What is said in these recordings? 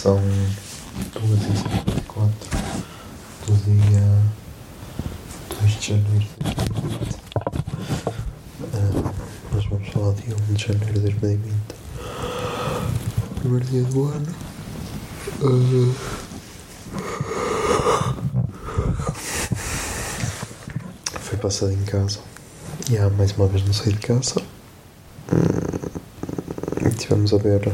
São 2h54 do dia 2 de janeiro de 2020. Ah, nós vamos falar de 1 de janeiro de 2020, primeiro dia do ano. Ah, foi passado em casa. E há mais uma vez não saí de casa. Hum, e tivemos a ver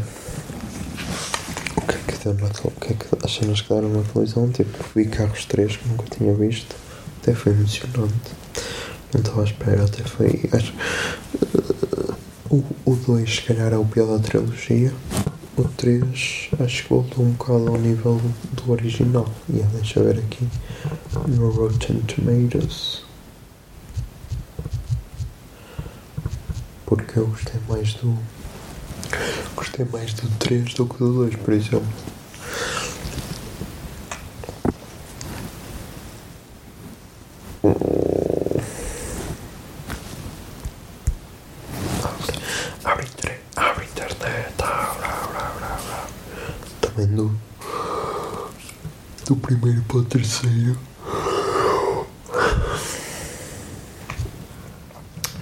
o que é que é que as cenas que deram na televisão, tipo, vi Carros 3 que nunca tinha visto, até foi emocionante. Não estava à espera, até foi. Acho, eh, o, o 2 se calhar é o pior da trilogia. O 3 acho que voltou um bocado ao nível do original. E yeah, deixa eu ver aqui no Rotten Tomatoes. Porque eu gostei mais do. Gostei mais do 3 do que do 2, por exemplo. Do primeiro para o terceiro.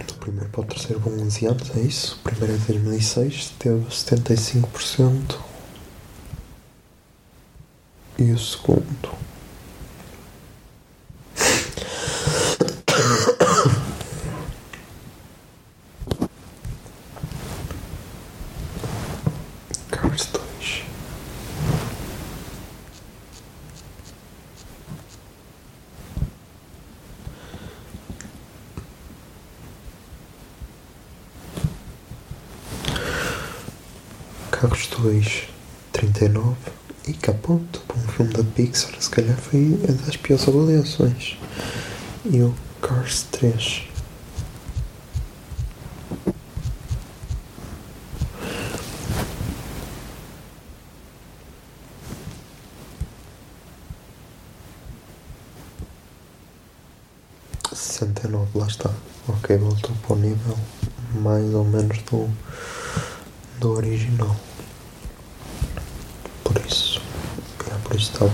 Do primeiro para o terceiro vão 11 anos, é isso? O primeiro de 2006, teve 75%. E o segundo. Cars 2. Carros 2, 39 e cá ponto, para um filme da Pixar, se calhar foi das piores avaliações. E o Cars 3. sessenta e nove, lá está. Ok, voltou para o nível mais ou menos do, do original. Por isso, é, por isso estava,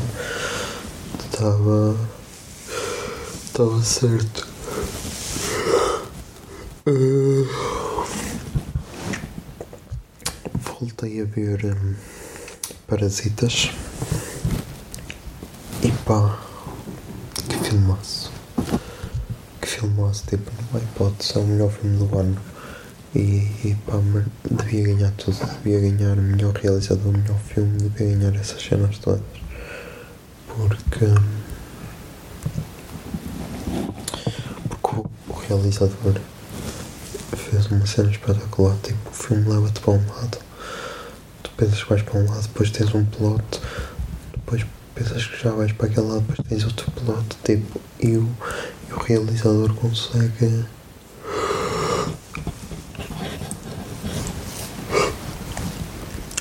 estava, estava certo. Ah, voltei a ver hum, Parasitas e pá, que filmaço que filmaço, tipo, há hipótese, é o melhor filme do ano. E, e mas devia ganhar tudo, devia ganhar o melhor realizador, o melhor filme, devia ganhar essas cenas todas. Porque. Porque o, o realizador fez uma cena espetacular, tipo, o filme leva-te para um lado, tu pensas que vais para um lado, depois tens um plot, depois pensas que já vais para aquele lado, depois tens outro plot, tipo, e o, e o realizador consegue.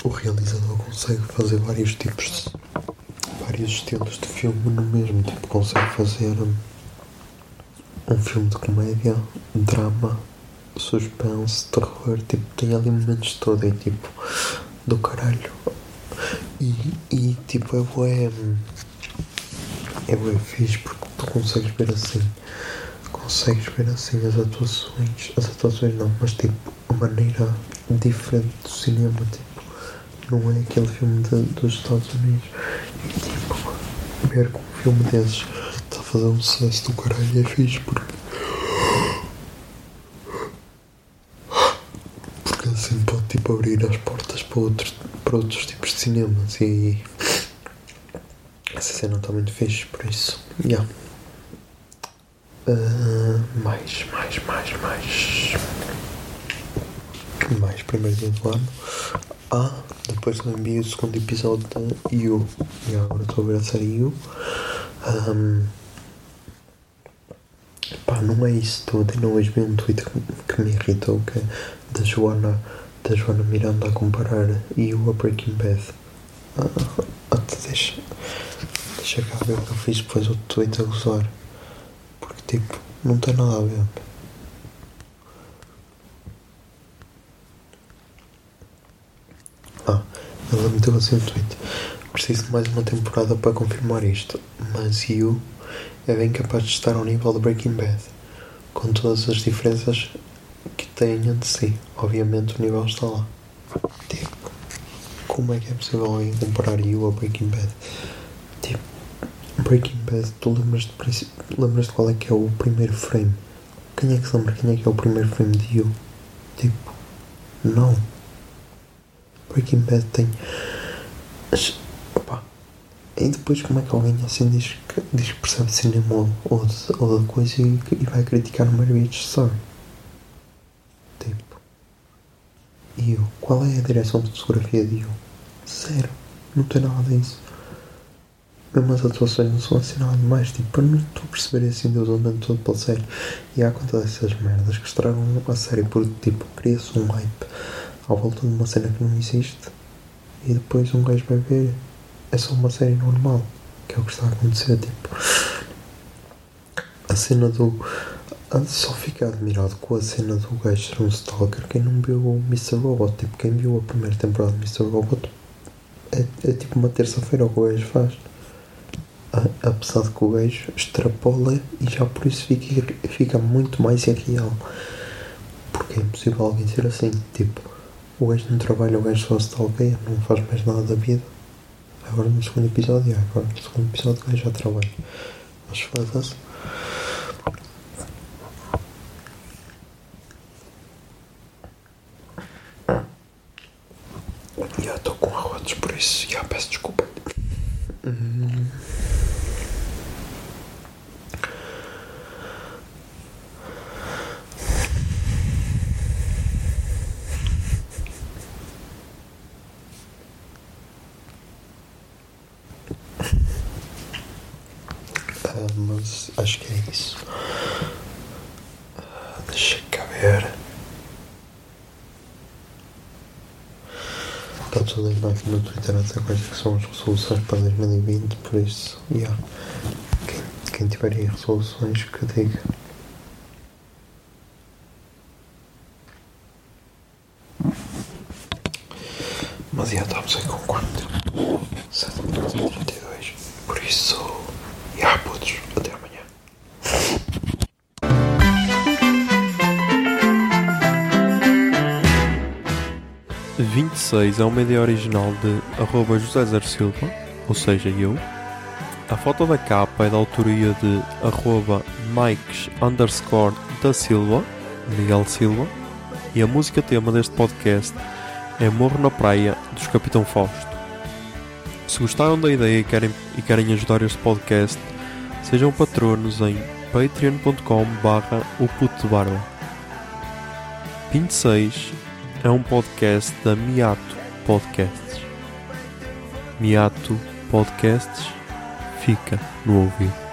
O realizador consegue fazer vários tipos de. vários estilos de filme no mesmo, tipo, consegue fazer um, filme de comédia, drama, suspense, terror, tipo, tem ali momentos todo e tipo, do caralho. E, e tipo, é bué. É bué fixe porque tu consegues ver assim. Consegues ver assim as atuações. As atuações não, mas tipo, a maneira diferente do cinema, tipo, não é aquele filme de- dos Estados Unidos. E tipo, ver que um filme desses está a fazer um sucesso do caralho é fixe porque. Porque assim pode tipo abrir as portas para outros, para outros tipos de cinemas e essa cena está muito fixe, por isso. Yeah. Ah, mais, mais, mais, mais. Mais primeiro dia do ano. Ah, depois lembrei o segundo episódio da You. E agora estou a ver a série You. Ahm, pá, não é isso tudo. E não hoje vi um tweet que, me irritou que é da Joana, da Joana Miranda a comparar You a Breaking Bad. Ah, deixa, deixa cá ver o que eu fiz depois o tweet a gozar. Porque tipo, não tem nada a ver. Ah, ela meteu assim um tweet. Preciso de mais uma temporada para confirmar isto, mas You é bem capaz de estar ao nível de Breaking Bad, com todas as diferenças que têm entre si. Obviamente o nível está lá. Tipo, como é que é possível alguém comparar You a Breaking Bad? Tipo, Breaking Bad, tu lembras de, lembras de qual é que é o primeiro frame? Quem é que se lembra quem é que é o primeiro frame de You? Tipo, não. Breaking Bad tem. as- Opa. E depois como é que alguém assim diz diz que percebe cinema ou, ou, de, ou de coisa e, e vai criticar o Marriage Story? Tipo. E eu? Qual é a direção de fotografia de eu? Zero. Não tem nada disso. Mesmo as atuações não são assim nada demais. Tipo, eu não estou a perceber esse endeustamento todo pela série. E há conta dessas merdas que estragam a série porque, tipo, cria-se um hype à volta de uma cena que não existe e depois um gajo vai ver é só uma série normal que é o que está a acontecer tipo a cena do só fica admirado com a cena do gajo ser um stalker quem não viu o Mr. Robot tipo quem viu a primeira temporada do Mr. Robot é, é tipo uma terça-feira o que o gajo faz A- apesar de que o gajo extrapola e já por isso fica, fica muito mais irreal porque é impossível alguém ser assim tipo o gajo não trabalha, o gajo só se stalkeia, não faz mais nada da vida. Agora no segundo episódio, agora no segundo episódio o gajo já trabalha. Mas foda-se. Já estou com arrotos, por isso já peço desculpa. Hum. Ah, mas acho que é isso. Deixa cá ver. Está tudo aí aqui no Twitter a dizer quais é que são as resoluções para 2020, por isso, yeah. quem, quem tiver aí resoluções que diga. Mas já estamos aí com quanto? 7 minutos e 32. Por isso, já putos, 26 é uma ideia original de arroba José Zer Silva, ou seja, eu. A foto da capa é da autoria de arroba Mikes underscore da Silva, Miguel Silva. E a música tema deste podcast é Morro na Praia, dos Capitão Fausto. Se gostaram da ideia e querem, e querem ajudar este podcast, sejam patronos em patreon.com barra o puto de barba. 26 é um podcast da Miato Podcasts. Miato Podcasts fica no ouvido.